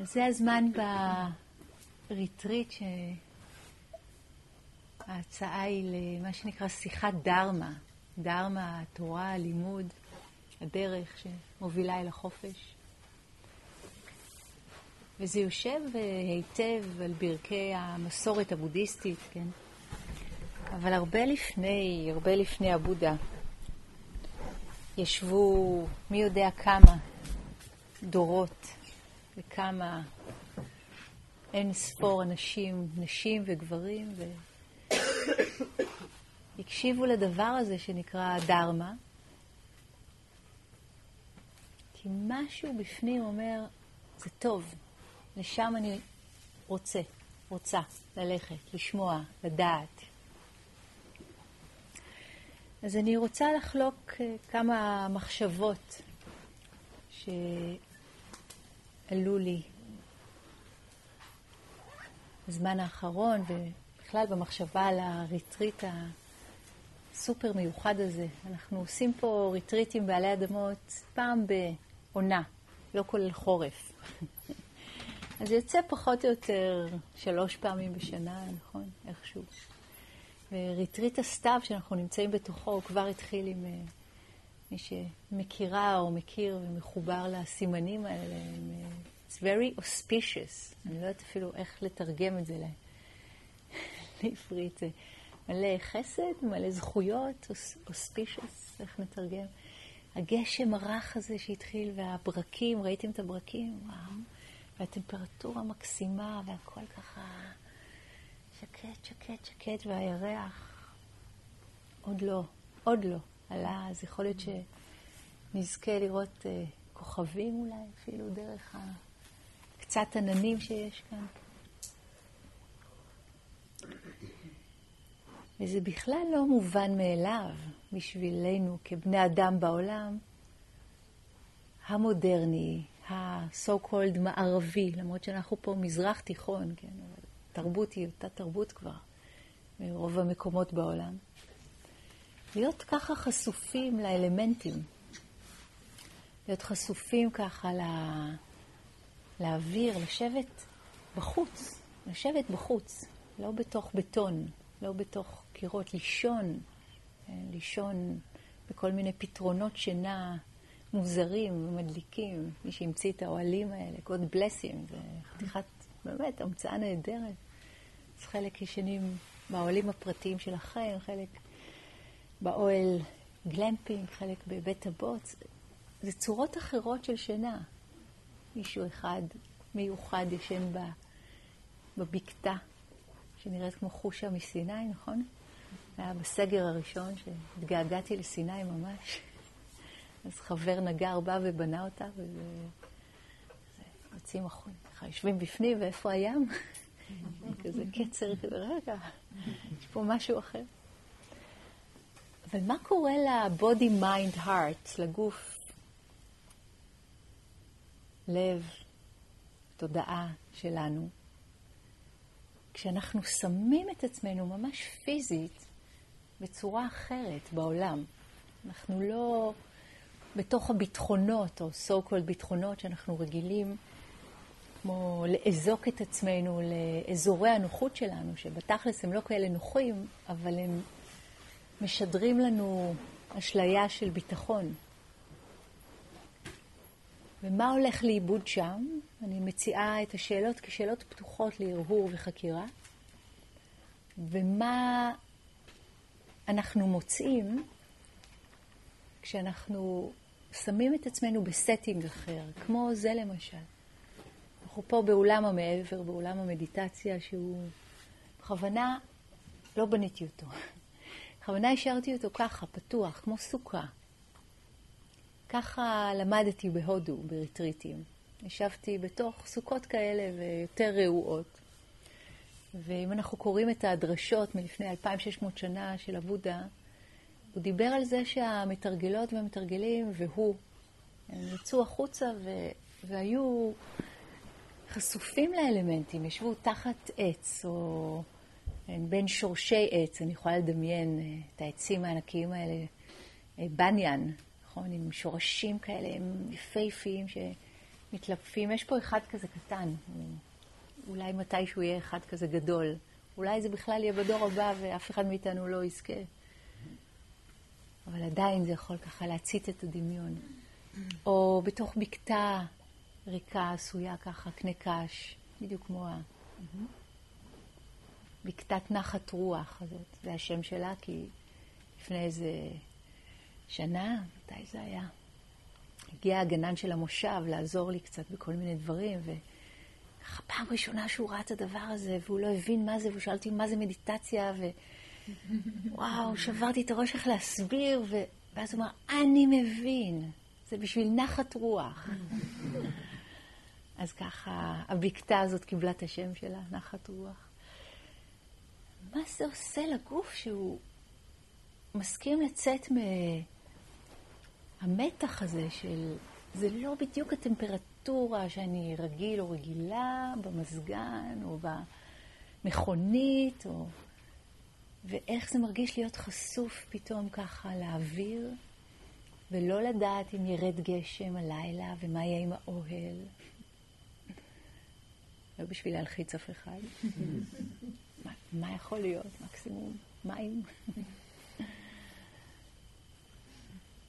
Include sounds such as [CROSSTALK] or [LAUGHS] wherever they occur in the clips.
אז זה הזמן בריטריט שההצעה היא למה שנקרא שיחת דרמה. דרמה, התורה, הלימוד, הדרך שמובילה אל החופש. וזה יושב היטב על ברכי המסורת הבודהיסטית, כן? אבל הרבה לפני, הרבה לפני הבודה, ישבו מי יודע כמה דורות וכמה אין ספור אנשים, נשים וגברים, והקשיבו לדבר הזה שנקרא דרמה, כי משהו בפנים אומר, זה טוב, לשם אני רוצה, רוצה ללכת, לשמוע, לדעת. אז אני רוצה לחלוק אה, כמה מחשבות שעלו לי בזמן האחרון, ובכלל במחשבה על הריטריט הסופר מיוחד הזה. אנחנו עושים פה ריטריטים בעלי אדמות פעם בעונה, לא כולל חורף. [LAUGHS] אז יוצא פחות או יותר שלוש פעמים בשנה, נכון? איכשהו. וריטריט הסתיו שאנחנו נמצאים בתוכו, הוא כבר התחיל עם אה, מי שמכירה או מכיר ומחובר לסימנים האלה. uh, it's very auspicious. אני לא יודעת אפילו איך לתרגם את זה [LAUGHS] לעברית. זה מלא חסד, מלא זכויות, auspicious, איך נתרגם? הגשם הרך הזה שהתחיל, והברקים, ראיתם את הברקים? וואו. והטמפרטורה מקסימה, והכל ככה שקט, שקט, שקט, והירח עוד לא, עוד לא עלה, אז יכול להיות שנזכה לראות uh, כוכבים אולי, אפילו דרך הקצת עננים שיש כאן. וזה בכלל לא מובן מאליו בשבילנו כבני אדם בעולם המודרני, ה-so called מערבי, למרות שאנחנו פה מזרח תיכון, כן, אבל תרבות היא אותה תרבות כבר ברוב המקומות בעולם. להיות ככה חשופים לאלמנטים, להיות חשופים ככה לה... לאוויר, לשבת בחוץ, לשבת בחוץ, לא בתוך בטון, לא בתוך קירות, לישון, כן, לישון בכל מיני פתרונות שינה מוזרים ומדליקים. מי שהמציא את האוהלים האלה, God bless him, זה חתיכת, באמת, המצאה נהדרת. אז חלק ישנים באוהלים הפרטיים שלכם, חלק באוהל גלמפינג, חלק בבית הבוץ. זה צורות אחרות של שינה. מישהו אחד מיוחד ישן בבקתה, שנראית כמו חושה מסיני, נכון? זה היה בסגר הראשון, שהתגעגעתי לסיני ממש. אז חבר נגר בא ובנה אותה, וזה... יוצאים החוצה, יושבים בפנים, ואיפה הים? [LAUGHS] כזה קצר, כזה, רגע, יש פה משהו אחר. אבל מה קורה ל-body, mind, heart, לגוף, לב, תודעה שלנו, כשאנחנו שמים את עצמנו ממש פיזית בצורה אחרת בעולם? אנחנו לא בתוך הביטחונות, או so called ביטחונות שאנחנו רגילים כמו לאזוק את עצמנו לאזורי הנוחות שלנו, שבתכלס הם לא כאלה נוחים, אבל הם משדרים לנו אשליה של ביטחון. ומה הולך לאיבוד שם? אני מציעה את השאלות כשאלות פתוחות להרהור וחקירה. ומה אנחנו מוצאים כשאנחנו שמים את עצמנו ב setting אחר, כמו זה למשל. אנחנו פה באולם המעבר, באולם המדיטציה, שהוא בכוונה לא בניתי אותו. בכוונה השארתי אותו ככה, פתוח, כמו סוכה. ככה למדתי בהודו, בריטריטים. ישבתי בתוך סוכות כאלה ויותר רעועות. ואם אנחנו קוראים את הדרשות מלפני 2,600 שנה של הבודה, הוא דיבר על זה שהמתרגלות והמתרגלים והוא, הם יצאו החוצה ו... והיו חשופים לאלמנטים, ישבו תחת עץ או בין שורשי עץ, אני יכולה לדמיין אה, את העצים הענקיים האלה, אה, בניאן, נכון? עם שורשים כאלה, הם יפהפיים, שמי מתלפים. יש פה אחד כזה קטן, אולי מתישהו יהיה אחד כזה גדול. אולי זה בכלל יהיה בדור הבא ואף אחד מאיתנו לא יזכה. אבל עדיין זה יכול ככה להצית את הדמיון. או בתוך בקתה ריקה, עשויה ככה, קנה קש, בדיוק כמו ה... בקתת נחת רוח הזאת, זה השם שלה, כי לפני איזה שנה, מתי זה היה? הגיע הגנן של המושב לעזור לי קצת בכל מיני דברים, וככה פעם ראשונה שהוא ראה את הדבר הזה, והוא לא הבין מה זה, והוא שאל אותי מה זה מדיטציה, ווואו, שברתי את הראש איך להסביר, ו... ואז הוא אמר, אני מבין, זה בשביל נחת רוח. [LAUGHS] אז ככה, הבקתה הזאת קיבלה את השם שלה, נחת רוח. מה זה עושה לגוף שהוא מסכים לצאת מהמתח הזה של... זה לא בדיוק הטמפרטורה שאני רגיל או רגילה במזגן או במכונית, או... ואיך זה מרגיש להיות חשוף פתאום ככה לאוויר, ולא לדעת אם ירד גשם הלילה ומה יהיה עם האוהל. לא בשביל להלחיץ אף אחד. [LAUGHS] מה, יכול להיות? מקסימום מים.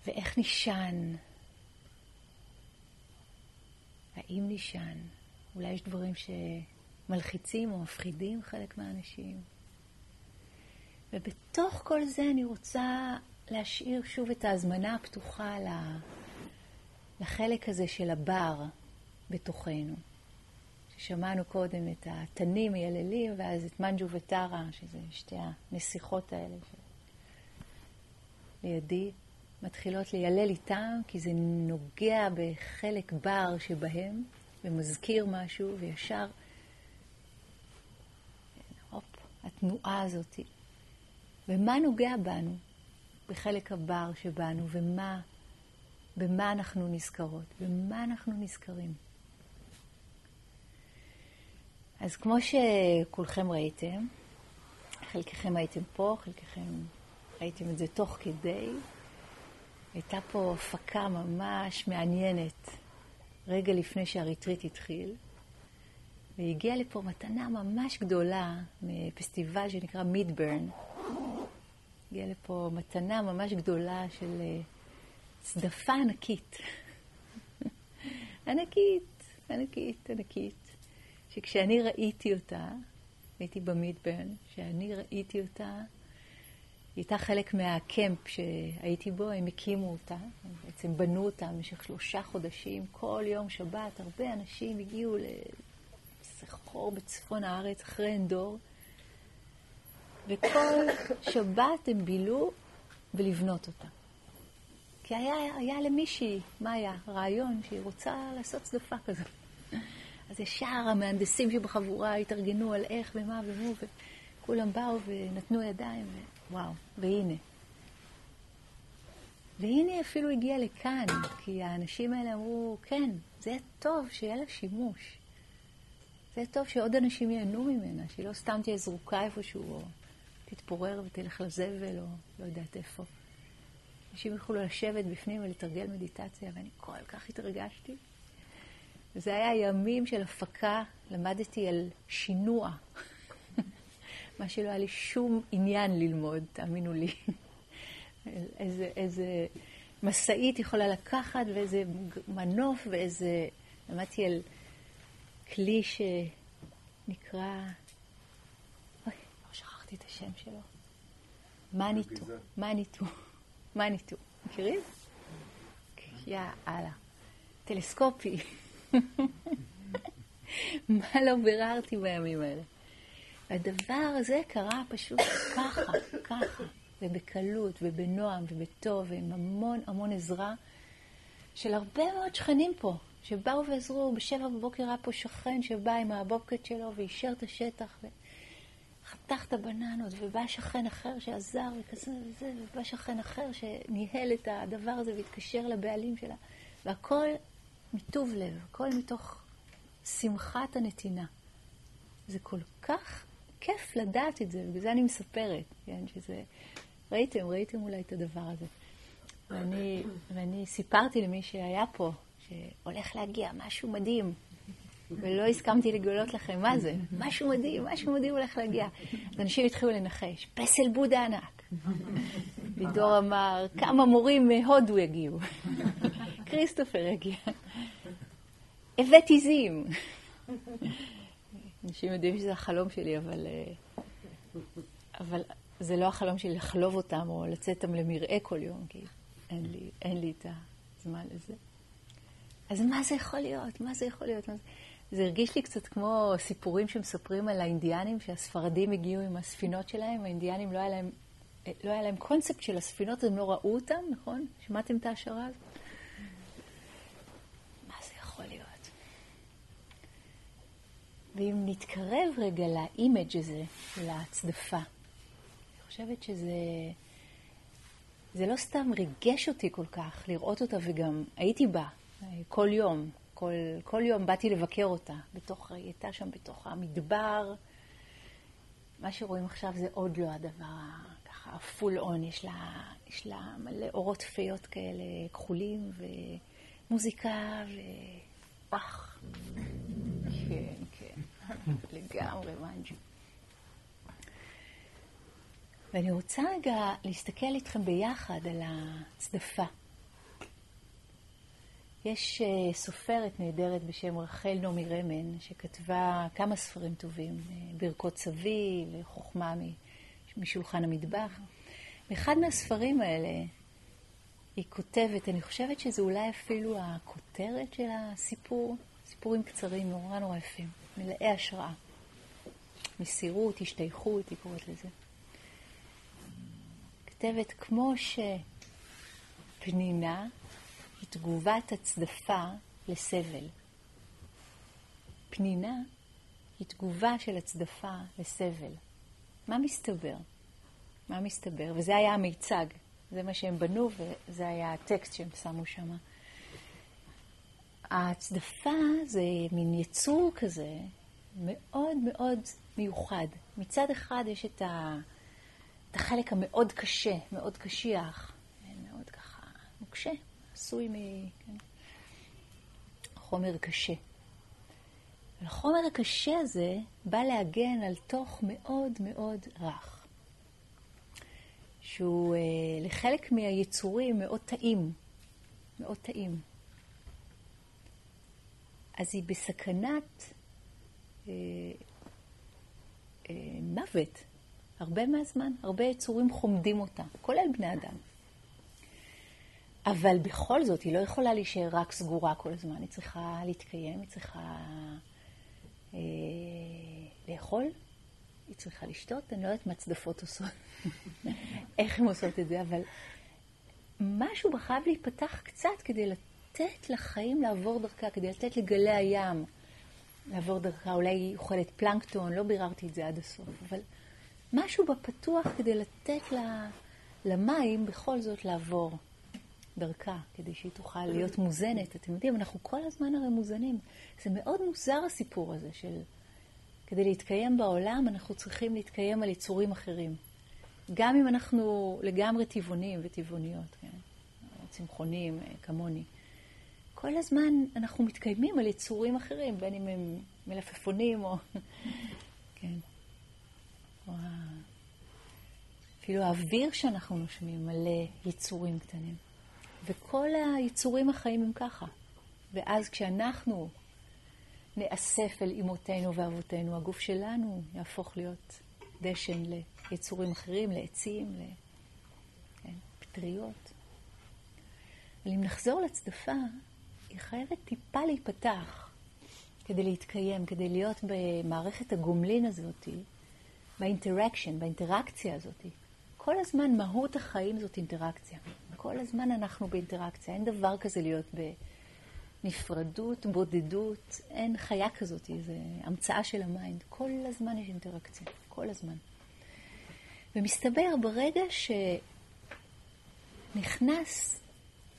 ואיך נשען? האם נשען? אולי יש דברים שמלחיצים או מפחידים חלק מהאנשים. ובתוך כל זה אני רוצה להשאיר שוב את ההזמנה הפתוחה לחלק הזה של הבר בתוכנו. ששמענו קודם את התנים מייללים, ואז את מנג'ו וטרה, שזה שתי הנסיכות האלה לידי, מתחילות לילל איתם, כי זה נוגע בחלק בר שבהם, ומזכיר משהו, וישר, הופ, התנועה הזאת. ומה נוגע בנו, בחלק הבר שבנו, ומה, במה אנחנו נזכרות, במה אנחנו נזכרים. אז כמו שכולכם ראיתם, חלקכם הייתם פה, חלקכם ראיתם את זה תוך כדי, הייתה פה הפקה ממש מעניינת רגע לפני שהריטריט התחיל, והגיעה לפה מתנה ממש גדולה מפסטיבל שנקרא מידברן. הגיעה לפה מתנה ממש גדולה של אה, צדפה ענקית. [LAUGHS] ענקית, ענקית, ענקית. שכשאני ראיתי אותה, הייתי במידברן, כשאני ראיתי אותה, היא הייתה חלק מהקמפ שהייתי בו, הם הקימו אותה, הם בעצם בנו אותה במשך שלושה חודשים, כל יום שבת, הרבה אנשים הגיעו לסחור בצפון הארץ, אחרי אנדור, וכל שבת הם בילו בלבנות אותה. כי היה, היה למישהי, מה היה? רעיון שהיא רוצה לעשות צדפה כזאת. אז ישר המהנדסים שבחבורה התארגנו על איך ומה ומו, וכולם באו ונתנו ידיים, ווואו, והנה. והנה אפילו הגיע לכאן, כי האנשים האלה אמרו, כן, זה טוב שיהיה לה שימוש. זה טוב שעוד אנשים ייהנו ממנה, שהיא לא סתם תהיה זרוקה איפשהו, או תתפורר ותלך לזבל, או לא יודעת איפה. אנשים יוכלו לשבת בפנים ולתרגל מדיטציה, ואני כל כך התרגשתי. זה היה ימים של הפקה, למדתי על שינוע, [LAUGHS] מה שלא היה לי שום עניין ללמוד, תאמינו לי. [LAUGHS] איזה, איזה משאית יכולה לקחת, ואיזה מנוף, ואיזה... למדתי על כלי שנקרא... אוי, לא שכחתי את השם שלו. מניטו, מניטו, מניטו. מכירים? יאללה. טלסקופי. מה לא ביררתי בימים האלה? הדבר הזה קרה פשוט ככה, ככה, ובקלות, ובנועם, ובטוב, ועם המון המון עזרה של הרבה מאוד שכנים פה, שבאו ועזרו. בשבע בבוקר היה פה שכן שבא עם הבובקט שלו ואישר את השטח, וחתך את הבננות, ובא שכן אחר שעזר, וכזה וזה, ובא שכן אחר שניהל את הדבר הזה והתקשר לבעלים שלה, והכל מטוב לב, הכל מתוך שמחת הנתינה. זה כל כך כיף לדעת את זה, ובגלל זה אני מספרת, כן, שזה... ראיתם, ראיתם אולי את הדבר הזה. ואני, ואני סיפרתי למי שהיה פה, שהולך להגיע משהו מדהים, ולא הסכמתי לגלות לכם מה זה. משהו מדהים, משהו מדהים הולך להגיע. אז אנשים התחילו לנחש, פסל בודה ענק. לידור אמר, כמה מורים מהודו יגיעו. כריסטופר יגיע. הבאת עיזים. אנשים יודעים שזה החלום שלי, אבל, אה, אבל זה לא החלום שלי לחלוב אותם או לצאת אותם למרעה כל יום, כי אין לי, אין לי את הזמן לזה. אז מה זה יכול להיות? מה זה יכול להיות? מה זה... זה הרגיש לי קצת כמו סיפורים שמספרים על האינדיאנים, שהספרדים הגיעו עם הספינות שלהם, האינדיאנים לא היה להם, לא היה להם קונספט של הספינות, הם לא ראו אותם, נכון? שמעתם את ההשערה הזאת? מה זה יכול להיות? ואם נתקרב רגע ל image הזה, להצדפה, אני חושבת שזה... זה לא סתם ריגש אותי כל כך לראות אותה, וגם הייתי בה כל יום, כל, כל יום באתי לבקר אותה, בתוך, היא הייתה שם בתוך המדבר. מה שרואים עכשיו זה עוד לא הדבר ככה full on, יש לה, יש לה מלא אורות פיות כאלה כחולים, ומוזיקה, ו... וואח. כן, כן, [LAUGHS] לגמרי מנג'ו. ואני רוצה רגע להסתכל איתכם ביחד על הצדפה. יש uh, סופרת נהדרת בשם רחל נעמי רמן, שכתבה כמה ספרים טובים, uh, ברכות צבי וחוכמה משולחן המטבח. באחד מהספרים האלה היא כותבת, אני חושבת שזה אולי אפילו הכותרת של הסיפור, סיפורים קצרים, נורא נורא יפים, מלאי השראה. מסירות, השתייכות, היא קוראת לזה. כותבת, כמו שפנינה היא תגובת הצדפה לסבל. פנינה היא תגובה של הצדפה לסבל. מה מסתבר? מה מסתבר? וזה היה המיצג, זה מה שהם בנו וזה היה הטקסט שהם שמו שם. הצדפה זה מין יצור כזה מאוד מאוד מיוחד. מצד אחד יש את, ה... את החלק המאוד קשה, מאוד קשיח, מאוד ככה נוקשה, עשוי מחומר כן, קשה. החומר הקשה הזה בא להגן על תוך מאוד מאוד רך, שהוא אה, לחלק מהיצורים מאוד טעים, מאוד טעים. אז היא בסכנת אה, אה, מוות הרבה מהזמן. הרבה יצורים חומדים אותה, כולל בני אדם. אבל בכל זאת, היא לא יכולה להישאר רק סגורה כל הזמן, היא צריכה להתקיים, היא צריכה אה, לאכול, היא צריכה לשתות, אני לא יודעת מה צדפות עושות, [LAUGHS] איך הן עושות את זה, אבל משהו בה חייב להיפתח קצת כדי לתת לחיים לעבור דרכה, כדי לתת לגלי הים לעבור דרכה. אולי היא אוכלת פלנקטון, לא ביררתי את זה עד הסוף, אבל משהו בה פתוח כדי לתת למים בכל זאת לעבור. דרכה, כדי שהיא תוכל להיות מוזנת. אתם יודעים, אנחנו כל הזמן הרי מוזנים. זה מאוד מוזר הסיפור הזה של כדי להתקיים בעולם, אנחנו צריכים להתקיים על יצורים אחרים. גם אם אנחנו לגמרי טבעונים וטבעוניות, כן? צמחונים כמוני. כל הזמן אנחנו מתקיימים על יצורים אחרים, בין אם הם מלפפונים או... [LAUGHS] כן. או אפילו האוויר שאנחנו נושמים מלא יצורים קטנים. וכל היצורים החיים הם ככה. ואז כשאנחנו נאסף אל אמותינו ואבותינו, הגוף שלנו יהפוך להיות דשן ליצורים אחרים, לעצים, לפטריות. כן, אבל אם נחזור לצדפה, היא חייבת טיפה להיפתח כדי להתקיים, כדי להיות במערכת הגומלין הזאת, ב interaction, באינטראקציה הזאת. כל הזמן מהות החיים זאת אינטראקציה. כל הזמן אנחנו באינטראקציה. אין דבר כזה להיות בנפרדות, בודדות. אין חיה כזאת, זו המצאה של ה mind. כל הזמן יש אינטראקציה. כל הזמן. ומסתבר ברגע שנכנס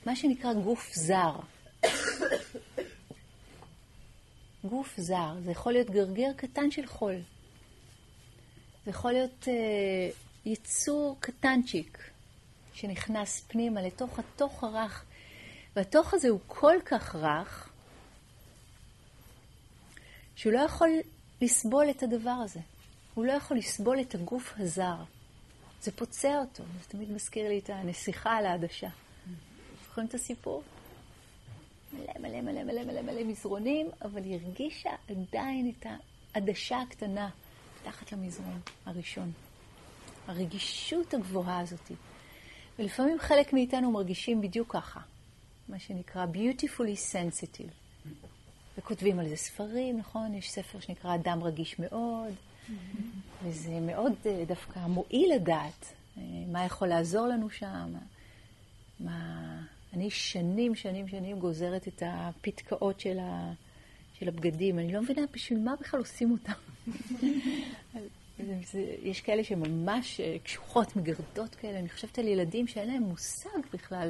מה שנקרא גוף זר. גוף זר, זה יכול להיות גרגר קטן של חול. זה יכול להיות uh, יצור קטנצ'יק, שנכנס פנימה לתוך התוך הרך, והתוך הזה הוא כל כך רך, שהוא לא יכול לסבול את הדבר הזה. הוא לא יכול לסבול את הגוף הזר. זה פוצע אותו. זה תמיד מזכיר לי את הנסיכה על העדשה. זוכרים את הסיפור? מלא מלא מלא מלא מלא מלא מזרונים, אבל היא הרגישה עדיין את העדשה הקטנה מתחת למזרון הראשון. הרגישות הגבוהה הזאת. ולפעמים חלק מאיתנו מרגישים בדיוק ככה, מה שנקרא Beautifully Sensitive. וכותבים על זה ספרים, נכון? יש ספר שנקרא אדם רגיש מאוד, וזה מאוד אה, דווקא מועיל לדעת אה, מה יכול לעזור לנו שם, מה... אני שנים, שנים, שנים גוזרת את הפתקאות של, ה... של הבגדים. אני לא מבינה בשביל מה בכלל עושים אותם. [LAUGHS] יש כאלה שממש אה, קשוחות, מגרדות כאלה. אני חושבת על ילדים שאין להם מושג בכלל.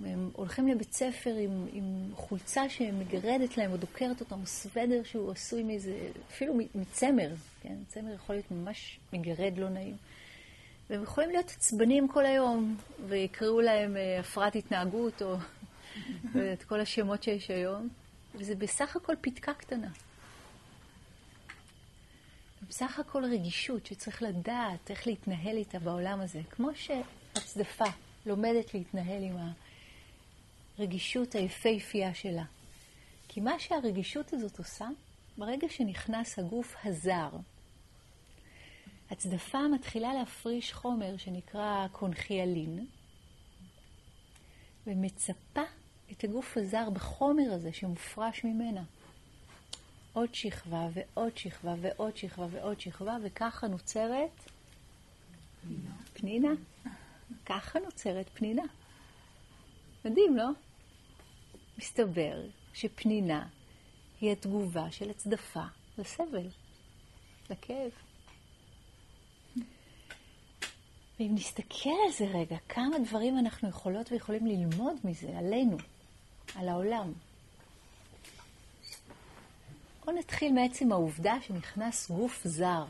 והם הולכים לבית ספר עם, עם חולצה שמגרדת להם או דוקרת אותם, או סוודר שהוא עשוי מאיזה, אפילו מצמר, כן? צמר יכול להיות ממש מגרד לא נעים. והם יכולים להיות עצבנים כל היום, ויקראו להם אה, הפרעת התנהגות, או [LAUGHS] את כל השמות שיש היום, וזה בסך הכל פתקה קטנה. בסך הכל רגישות שצריך לדעת איך להתנהל איתה בעולם הזה, כמו שהצדפה לומדת להתנהל עם הרגישות היפהפייה שלה. כי מה שהרגישות הזאת עושה, ברגע שנכנס הגוף הזר, הצדפה מתחילה להפריש חומר שנקרא קונחיאלין, ומצפה את הגוף הזר בחומר הזה שמופרש ממנה. עוד שכבה ועוד שכבה ועוד שכבה ועוד שכבה, וככה נוצרת פנינה. פנינה. ככה נוצרת פנינה. מדהים, לא? מסתבר שפנינה היא התגובה של הצדפה לסבל, לכאב. ואם נסתכל על זה רגע, כמה דברים אנחנו יכולות ויכולים ללמוד מזה, עלינו, על העולם. בואו נתחיל מעצם העובדה שנכנס גוף זר.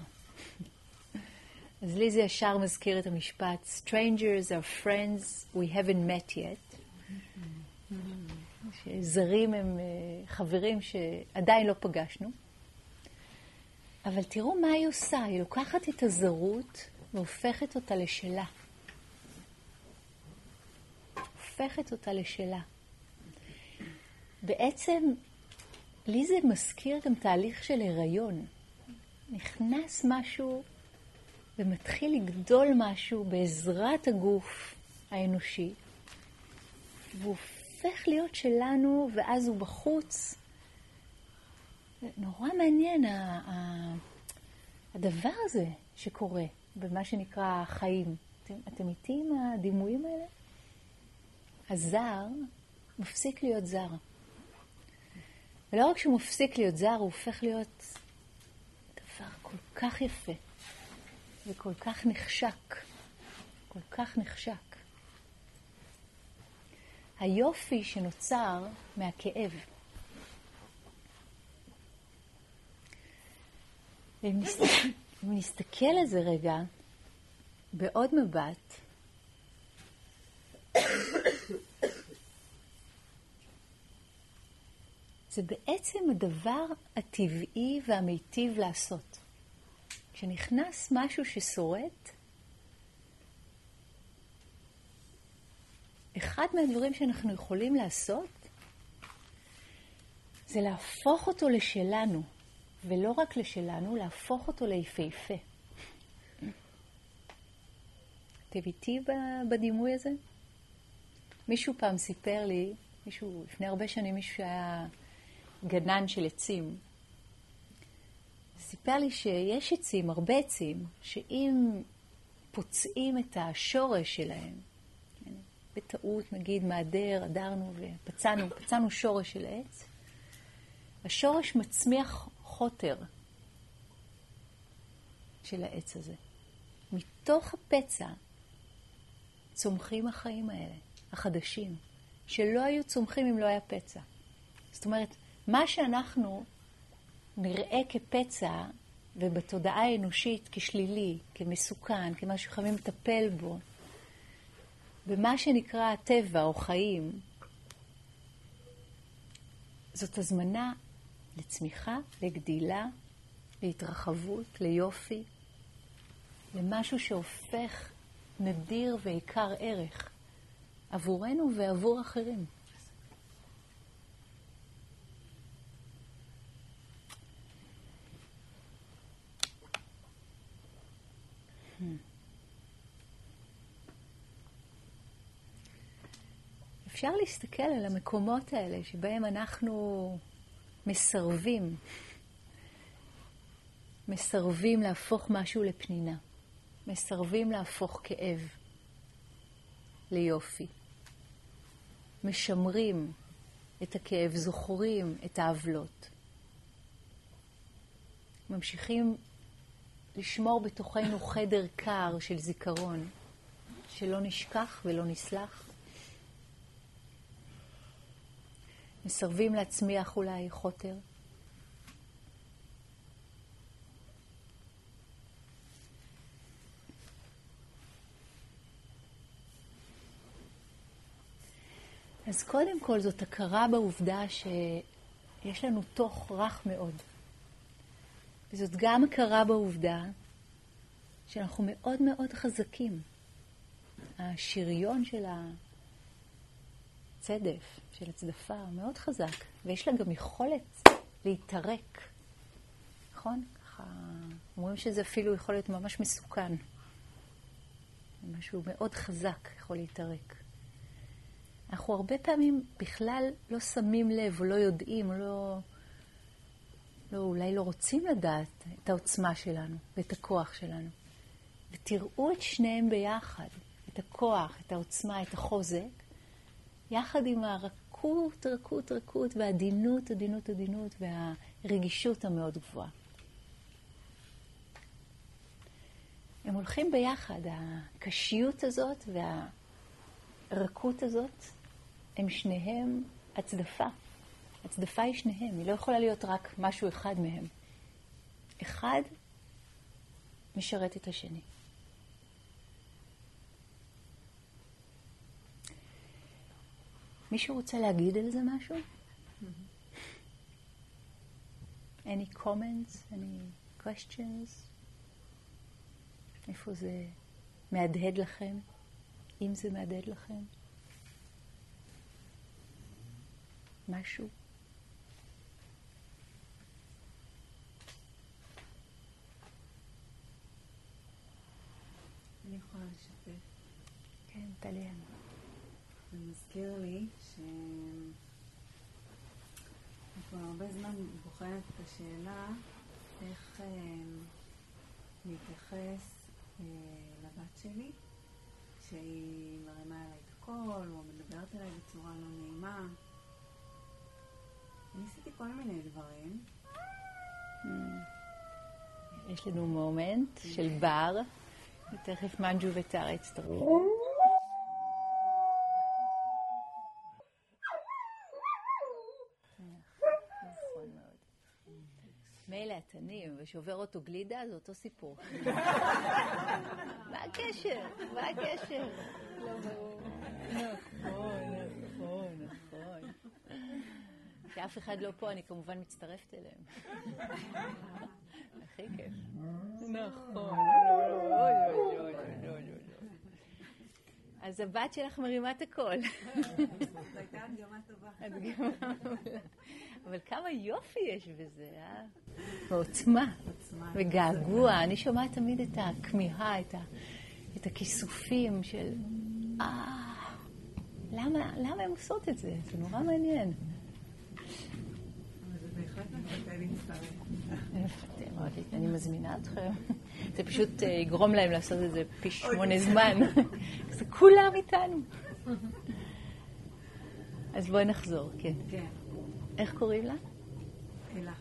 [LAUGHS] אז לי זה ישר מזכיר את המשפט, Strangers are friends we haven't met yet. שזרים הם אה, חברים שעדיין לא פגשנו. אבל תראו מה היא עושה, היא לוקחת את הזרות והופכת אותה לשלה. הופכת אותה לשלה. בעצם, לי זה מזכיר גם תהליך של הריון. נכנס משהו ומתחיל לגדול משהו בעזרת הגוף האנושי, והוא הופך להיות שלנו, ואז הוא בחוץ. נורא מעניין הדבר הזה שקורה. במה שנקרא חיים. אתם, אתם איתי עם הדימויים האלה? הזר מפסיק להיות זר. ולא רק שהוא מפסיק להיות זר, הוא הופך להיות דבר כל כך יפה וכל כך נחשק. כל כך נחשק. היופי שנוצר מהכאב. ואם נסתכל, אם נסתכל על זה רגע בעוד מבט, זה בעצם הדבר הטבעי והמיטיב לעשות. כשנכנס משהו ששורט, אחד מהדברים שאנחנו יכולים לעשות זה להפוך אותו לשלנו. ולא רק לשלנו, להפוך אותו ליפהפה. אתם איתי בדימוי הזה? מישהו פעם סיפר לי, מישהו, לפני הרבה שנים מישהו שהיה גנן של עצים, סיפר לי שיש עצים, הרבה עצים, שאם פוצעים את השורש שלהם, בטעות נגיד מהדר, הדרנו ופצענו, פצענו שורש של עץ, השורש מצמיח החוטר של העץ הזה. מתוך הפצע צומחים החיים האלה, החדשים, שלא היו צומחים אם לא היה פצע. זאת אומרת, מה שאנחנו נראה כפצע ובתודעה האנושית כשלילי, כמסוכן, כמשהו שחייבים לטפל בו, במה שנקרא הטבע או חיים, זאת הזמנה לצמיחה, לגדילה, להתרחבות, ליופי, למשהו שהופך נדיר ועיקר ערך עבורנו ועבור אחרים. אפשר להסתכל על המקומות האלה שבהם אנחנו מסרבים, מסרבים להפוך משהו לפנינה, מסרבים להפוך כאב ליופי, משמרים את הכאב, זוכרים את העוולות, ממשיכים לשמור בתוכנו חדר קר של זיכרון, שלא נשכח ולא נסלח. מסרבים להצמיח אולי חוטר. אז קודם כל זאת הכרה בעובדה שיש לנו תוך רך מאוד. וזאת גם הכרה בעובדה שאנחנו מאוד מאוד חזקים. השריון של הצדף, של הצדפה, מאוד חזק, ויש לה גם יכולת להתערק. נכון? ככה, אומרים שזה אפילו יכול להיות ממש מסוכן. משהו מאוד חזק יכול להתערק. אנחנו הרבה פעמים בכלל לא שמים לב, או לא יודעים, או לא, לא, אולי לא רוצים לדעת את העוצמה שלנו ואת הכוח שלנו. ותראו את שניהם ביחד, את הכוח, את העוצמה, את החוזק, יחד עם הרכות, רכות, רכות, והעדינות, עדינות, עדינות, והרגישות המאוד גבוהה. הם הולכים ביחד, הקשיות הזאת והרכות הזאת, הם שניהם הצדפה. הצדפה היא שניהם, היא לא יכולה להיות רק משהו אחד מהם. אחד משרת את השני. מישהו רוצה להגיד על זה משהו? any comments? any questions? איפה זה מהדהד לכם? אם זה מהדהד לכם? משהו? אני יכולה לשתף. כן, טליה. זה מזכיר לי שאני כבר הרבה זמן בוחנת את השאלה איך אה, להתייחס אה, לבת שלי כשהיא מרימה אליי את הקול או מדברת אליי בצורה לא נעימה. ניסיתי כל מיני דברים. יש לנו מומנט של בר, ותכף מנג'ו וטרה יצטרכו. נכון מאוד. מילא התנים, ושובר אותו גלידה, זה אותו סיפור. מה הקשר? מה הקשר? לא ברור. נכון, נכון, נכון. כשאף אחד לא פה, אני כמובן מצטרפת אליהם. הכי כיף. נכון. אז הבת שלך מרימה את הקול. זו הייתה הדגמה טובה. הדגמה מעולה. אבל כמה יופי יש בזה, אה? ועוצמה. עוצמה. וגעגוע. אני שומעת תמיד את הכמיהה, את, ה, את הכיסופים של... אה, למה, למה הן עושות את זה? זה נורא מעניין. אני מזמינה אתכם. זה פשוט אה, יגרום להם לעשות את זה פי שמונה זמן. זה כולם איתנו. [LAUGHS] אז בואי נחזור, כן. כן, איך קוראים לה? אלה.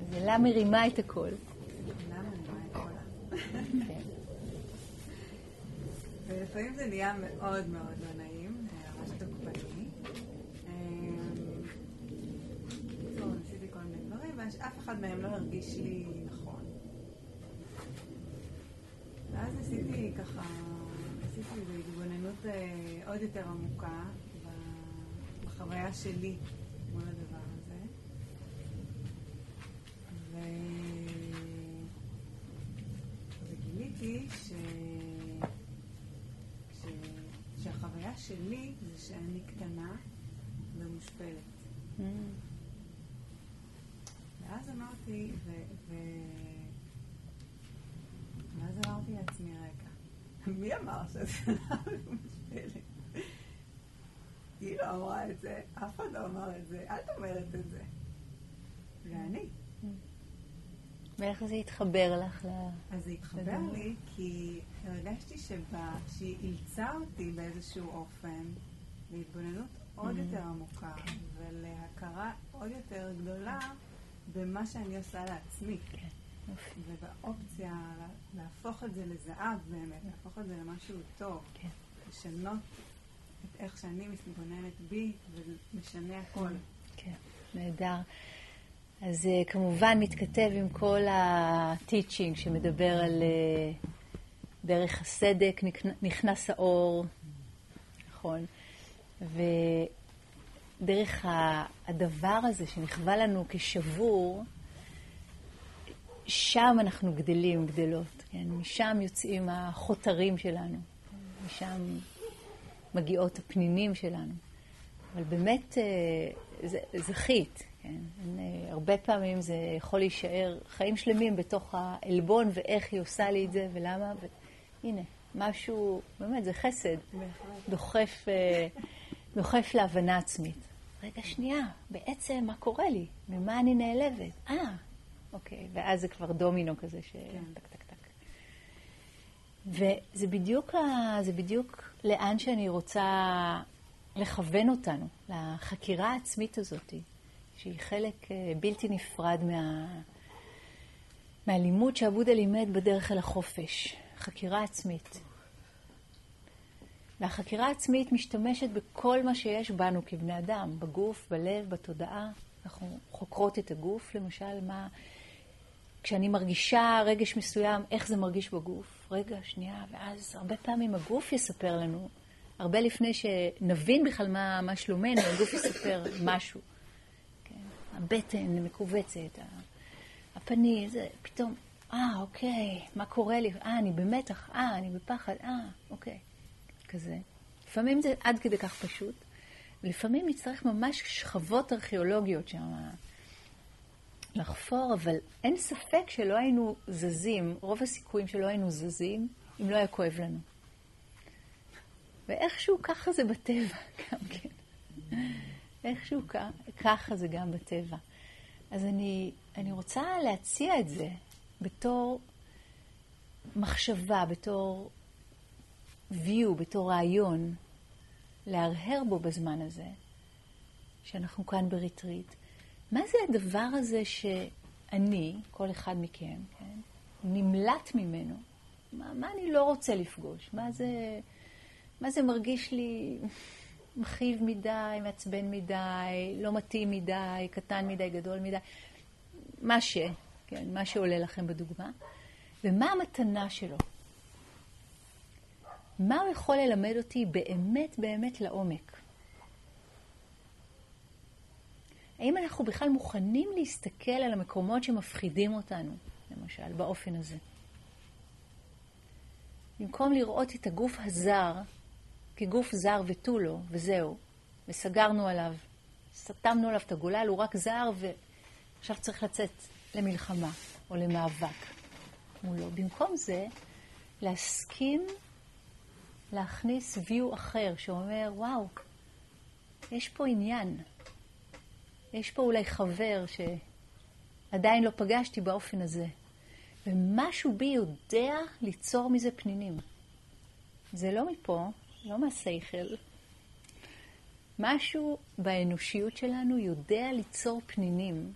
אז אלה מרימה את קולה? כן. ולפעמים זה נהיה מאוד מאוד לא נעים, אה, ממש תוקפני. אמ, בקיצור, ניסיתי כל מיני דברים, ואף אחד מהם לא הרגיש לי נכון. ואז ניסיתי ככה, עשיתי איזו התבוננות אה, עוד יותר עמוקה החוויה שלי מול הדבר הזה. ו... וגיליתי ש... ש... שהחוויה שלי זה שאני קטנה ומושפלת. ואז אמרתי, ו... ו... ואז אמרתי לעצמי, רגע, מי אמר שזה מושפלת? היא לא אמרה את זה, אף אחד לא אמר את זה, את אומרת את זה. ואני. ואיך זה התחבר לך ל... אז זה התחבר? לי כי הרגשתי שבה, שהיא אילצה אותי באיזשהו אופן להתבוננות עוד Mhm. יותר עמוקה ולהכרה עוד יותר גדולה במה שאני עושה לעצמי. כן. ובאופציה לה- להפוך את זה לזהב באמת, להפוך את זה למשהו טוב, כן. לשנות את איך שאני מתבוננת בי ומשנה הכל. כן, נהדר. אז זה כמובן מתכתב עם כל הטיצ'ינג שמדבר על אה, דרך הסדק, נכנ- נכנס האור, נכון? ודרך הדבר הזה שנכווה לנו כשבור, שם אנחנו גדלים, גדלות, כן? משם יוצאים החותרים שלנו, משם מגיעות הפנינים שלנו. אבל באמת אה, זה, זכית, כן? אין, אה, הרבה פעמים זה יכול להישאר חיים שלמים בתוך העלבון ואיך היא עושה לי את זה ולמה, והנה, משהו, באמת, זה חסד. דוחף, אה, דוחף להבנה עצמית. רגע, שנייה, בעצם מה קורה לי? ממה אני נעלבת? אה, אוקיי, ואז זה כבר דומינו כזה ש... כן. וזה בדיוק, ה- זה בדיוק לאן שאני רוצה לכוון אותנו, לחקירה העצמית הזאת, שהיא חלק אה, בלתי נפרד מה, מהלימוד שעבודה לימד בדרך אל החופש, חקירה עצמית. והחקירה העצמית משתמשת בכל מה שיש בנו כבני אדם, בגוף, בלב, בתודעה. אנחנו חוקרות את הגוף, למשל, מה... כשאני מרגישה רגש מסוים, איך זה מרגיש בגוף? רגע, שנייה, ואז הרבה פעמים הגוף יספר לנו, הרבה לפני שנבין בכלל מה, מה שלומנו, הגוף יספר [COUGHS] משהו. כן? הבטן מכווצת, הפנים, זה פתאום, אה, אוקיי, מה קורה לי? אה, אני במתח, אה, אני בפחד, אה, אוקיי. כזה. לפעמים זה עד כדי כך פשוט, ולפעמים נצטרך ממש שכבות ארכיאולוגיות שם לחפור, אבל אין ספק שלא היינו זזים, רוב הסיכויים שלא היינו זזים, אם לא היה כואב לנו. ואיכשהו ככה זה בטבע [LAUGHS] גם כן. איכשהו ככה זה גם בטבע. אז אני, אני רוצה להציע את זה בתור מחשבה, בתור view, בתור רעיון, להרהר בו בזמן הזה, שאנחנו כאן בריטריט. מה זה הדבר הזה שאני, כל אחד מכם, כן, נמלט ממנו? מה, מה אני לא רוצה לפגוש? מה זה, מה זה מרגיש לי מכאיב מדי, מעצבן מדי, לא מתאים מדי, קטן מדי, גדול מדי? מה ש, כן, מה שעולה לכם בדוגמה. ומה המתנה שלו? מה הוא יכול ללמד אותי באמת באמת לעומק? האם אנחנו בכלל מוכנים להסתכל על המקומות שמפחידים אותנו, למשל, באופן הזה? במקום לראות את הגוף הזר כגוף זר ותו לא, וזהו, וסגרנו עליו, סתמנו עליו את הגולל, הוא רק זר, ועכשיו צריך לצאת למלחמה או למאבק מולו. במקום זה, להסכים להכניס view אחר שאומר, וואו, יש פה עניין. יש פה אולי חבר שעדיין לא פגשתי באופן הזה. ומשהו בי יודע ליצור מזה פנינים. זה לא מפה, לא מהשכל. משהו באנושיות שלנו יודע ליצור פנינים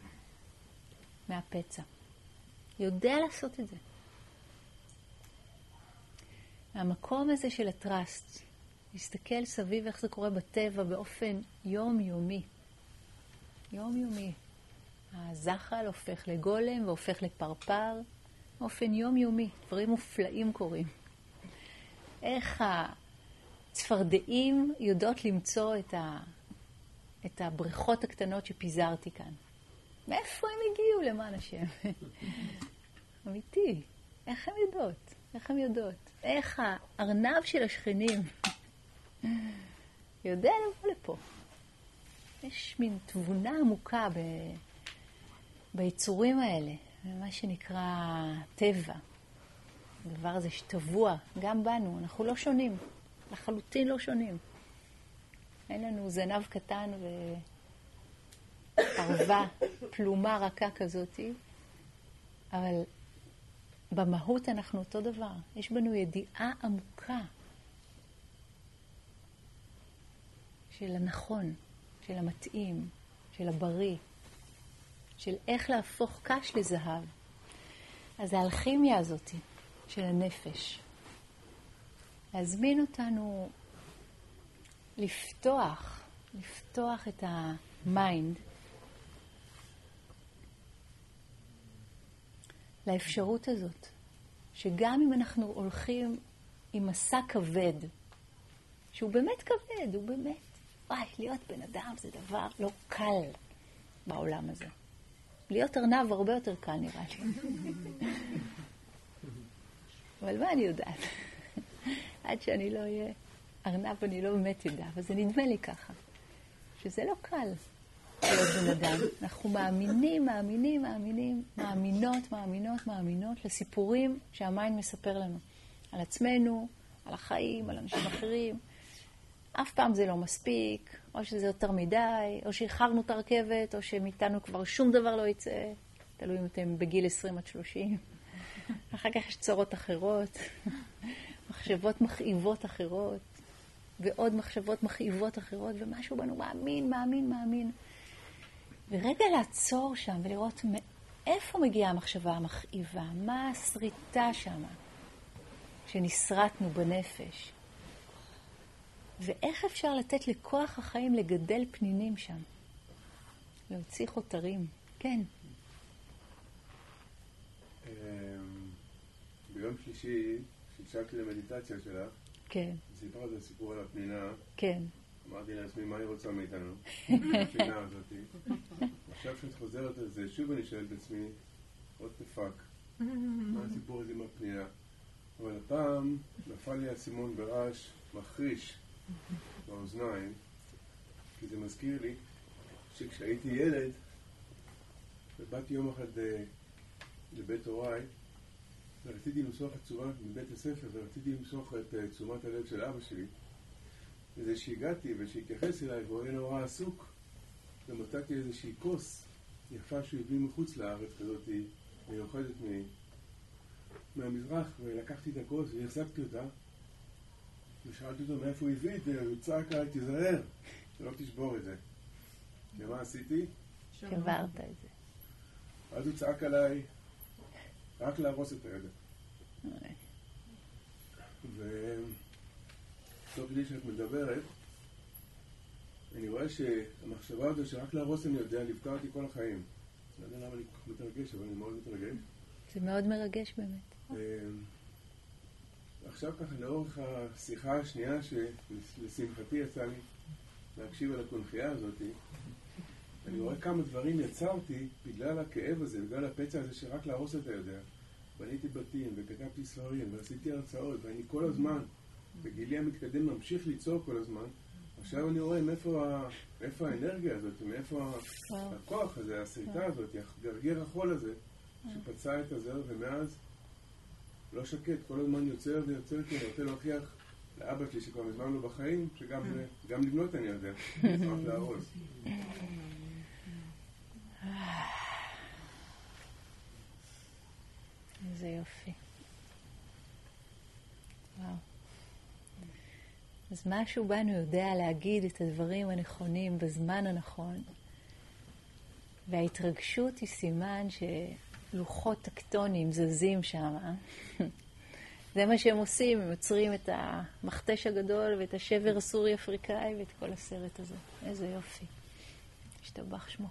מהפצע. יודע לעשות את זה. מהמקום הזה של הטראסט, להסתכל סביב איך זה קורה בטבע באופן יומיומי. יומיומי. הזחל הופך לגולם והופך לפרפר באופן יומיומי. דברים מופלאים קורים. איך הצפרדעים יודעות למצוא את, ה... את הבריכות הקטנות שפיזרתי כאן. מאיפה הם הגיעו, למען השם? [LAUGHS] אמיתי. איך הן יודעות? איך הן יודעות? איך הארנב של השכנים [LAUGHS] יודע לבוא לפה? יש מין תבונה עמוקה ב... ביצורים האלה, במה שנקרא טבע. הדבר הזה שטבוע גם בנו, אנחנו לא שונים, לחלוטין לא שונים. אין לנו זנב קטן ופרווה, פלומה רכה כזאתי, אבל במהות אנחנו אותו דבר. יש בנו ידיעה עמוקה של הנכון, של המתאים, של הבריא, של איך להפוך קש לזהב. אז האלכימיה הזאת של הנפש, להזמין אותנו לפתוח, לפתוח את ה mind לאפשרות הזאת, שגם אם אנחנו הולכים עם מסע כבד, שהוא באמת כבד, הוא באמת, וואי, להיות בן אדם זה דבר לא קל בעולם הזה. להיות ארנב הרבה יותר קל נראה לי. אבל מה אני יודעת? עד שאני לא אהיה ארנב אני לא באמת אדע, אבל זה נדמה לי ככה, שזה לא קל להיות בן אדם. אנחנו מאמינים, מאמינים, מאמינים, מאמינות, מאמינות, מאמינות לסיפורים שהמיינד מספר לנו. על עצמנו, על החיים, על אנשים אחרים. אף פעם זה לא מספיק, או שזה יותר מדי, או שאיחרנו את הרכבת, או שמאיתנו כבר שום דבר לא יצא, תלוי אם אתם בגיל 20 עד 30. [LAUGHS] אחר כך יש צרות אחרות, [LAUGHS] מחשבות מכאיבות אחרות, ועוד מחשבות מכאיבות אחרות, ומשהו בנו מאמין, מאמין, מאמין. ורגע לעצור שם ולראות מאיפה מגיעה המחשבה המכאיבה, מה הסריטה שמה שנסרטנו בנפש, ואיך אפשר לתת לכוח החיים לגדל פנינים שם, להוציא חותרים. כן. אמ, ביום שלישי, כשהקשבתי למדיטציה שלך, כן. סיפרת את הסיפור על הפנינה. כן. אמרתי לעצמי, מה היא רוצה מאיתנו? [LAUGHS] הפנינה הזאת. עכשיו כשאת חוזרת על זה, שוב אני שואל את עצמי, what the fuck? מה הסיפור הזה עם הפנינה? אבל הפעם נפל לי האסימון ברעש מחריש באוזניים, כי זה מזכיר לי שכשהייתי ילד, ובאתי יום אחד אה, לבית הוריי, ורציתי למסוך את תשומת, מבית הספר, ורציתי למסוך את uh, תשומת הלב של אבא שלי. וזה שהגעתי ושהתייחס אליי והוא היה נורא עסוק, ומצאתי איזושהי כוס יפה שהוא הביא מחוץ לארץ כזאת, מיוחדת מ... מהמזרח, ולקחתי את הכוס והחזקתי אותה, ושאלתי אותו מאיפה הוא הביא את זה, הוא צעק עליי, תיזהר, שלא תשבור את זה. ומה עשיתי? שברת את זה. אז הוא צעק עליי, רק להרוס את הידע. ותוך כדי שאת מדברת, אני רואה שהמחשבה הזו שרק להרוס אני יודע, ליוותה אותי כל החיים. לא יודע למה אני כל כך מתרגש, אבל אני מאוד מתרגש. זה מאוד מרגש באמת. עכשיו ככה, לאורך השיחה השנייה, שלשמחתי יצא לי להקשיב על הקונכייה הזאת, אני רואה כמה דברים יצרתי בגלל הכאב הזה, בגלל הפצע הזה שרק להרוס אתה יודע. בניתי בתים וכתבתי ספרים ועשיתי הרצאות ואני כל הזמן, בגילי המתקדם, ממשיך ליצור כל הזמן. עכשיו אני רואה מאיפה, מאיפה האנרגיה הזאת, מאיפה הכוח הזה, הסריטה הזאת, גרגר החול הזה, שפצע את הזר ומאז לא שקט, כל הזמן יוצר ויוצר, כי אני רוצה להוכיח לאבא שלי שכבר מזמן לא בחיים, שגם לבנות אני יודע, רק [LAUGHS] להרוס. איזה יופי. וואו. אז משהו בנו יודע להגיד את הדברים הנכונים בזמן הנכון, וההתרגשות היא סימן שלוחות טקטוניים זזים שם. אה? זה מה שהם עושים, הם יוצרים את המכתש הגדול ואת השבר הסורי-אפריקאי ואת כל הסרט הזה. איזה יופי. השתבח שמו.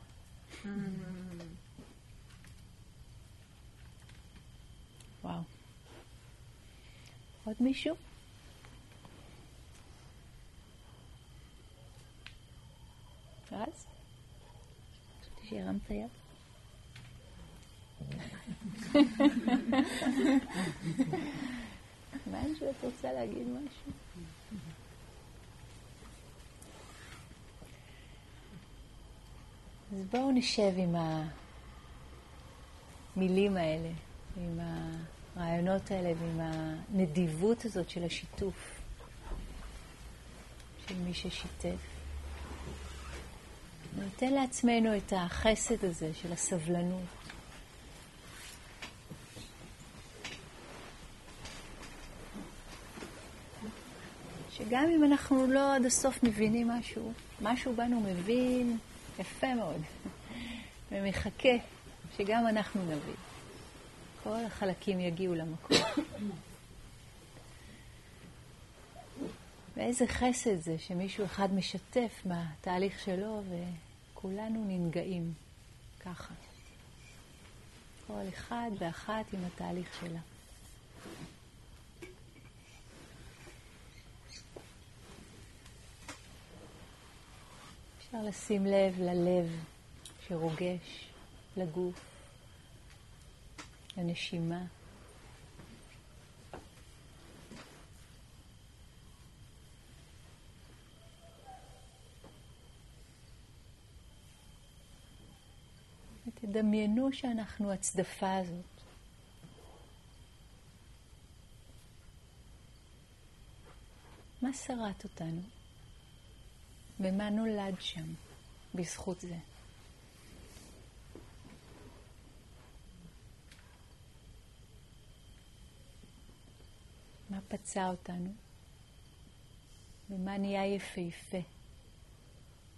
וואו. עוד מישהו? רז? חשבתי שהרמת יד. מאנג'ו, את רוצה להגיד משהו? אז בואו נשב עם המילים האלה, עם הרעיונות האלה ועם הנדיבות הזאת של השיתוף של מי ששיתף. ניתן לעצמנו את החסד הזה של הסבלנות. שגם אם אנחנו לא עד הסוף מבינים משהו, משהו בנו מבין יפה מאוד, [LAUGHS] ומחכה שגם אנחנו נבין. כל החלקים יגיעו למקום. [COUGHS] ואיזה חסד זה שמישהו אחד משתף בתהליך שלו וכולנו ננגעים ככה. כל אחד ואחת עם התהליך שלה. אפשר לשים לב ללב שרוגש, לגוף, לנשימה. ותדמיינו שאנחנו הצדפה הזאת. מה שרט אותנו? ומה נולד שם בזכות זה? מה פצע אותנו? ומה נהיה יפהפה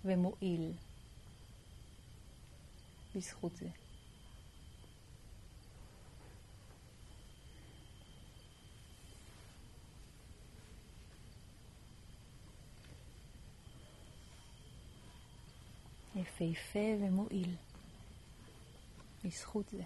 ומועיל בזכות זה? יפהפה ומועיל בזכות זה.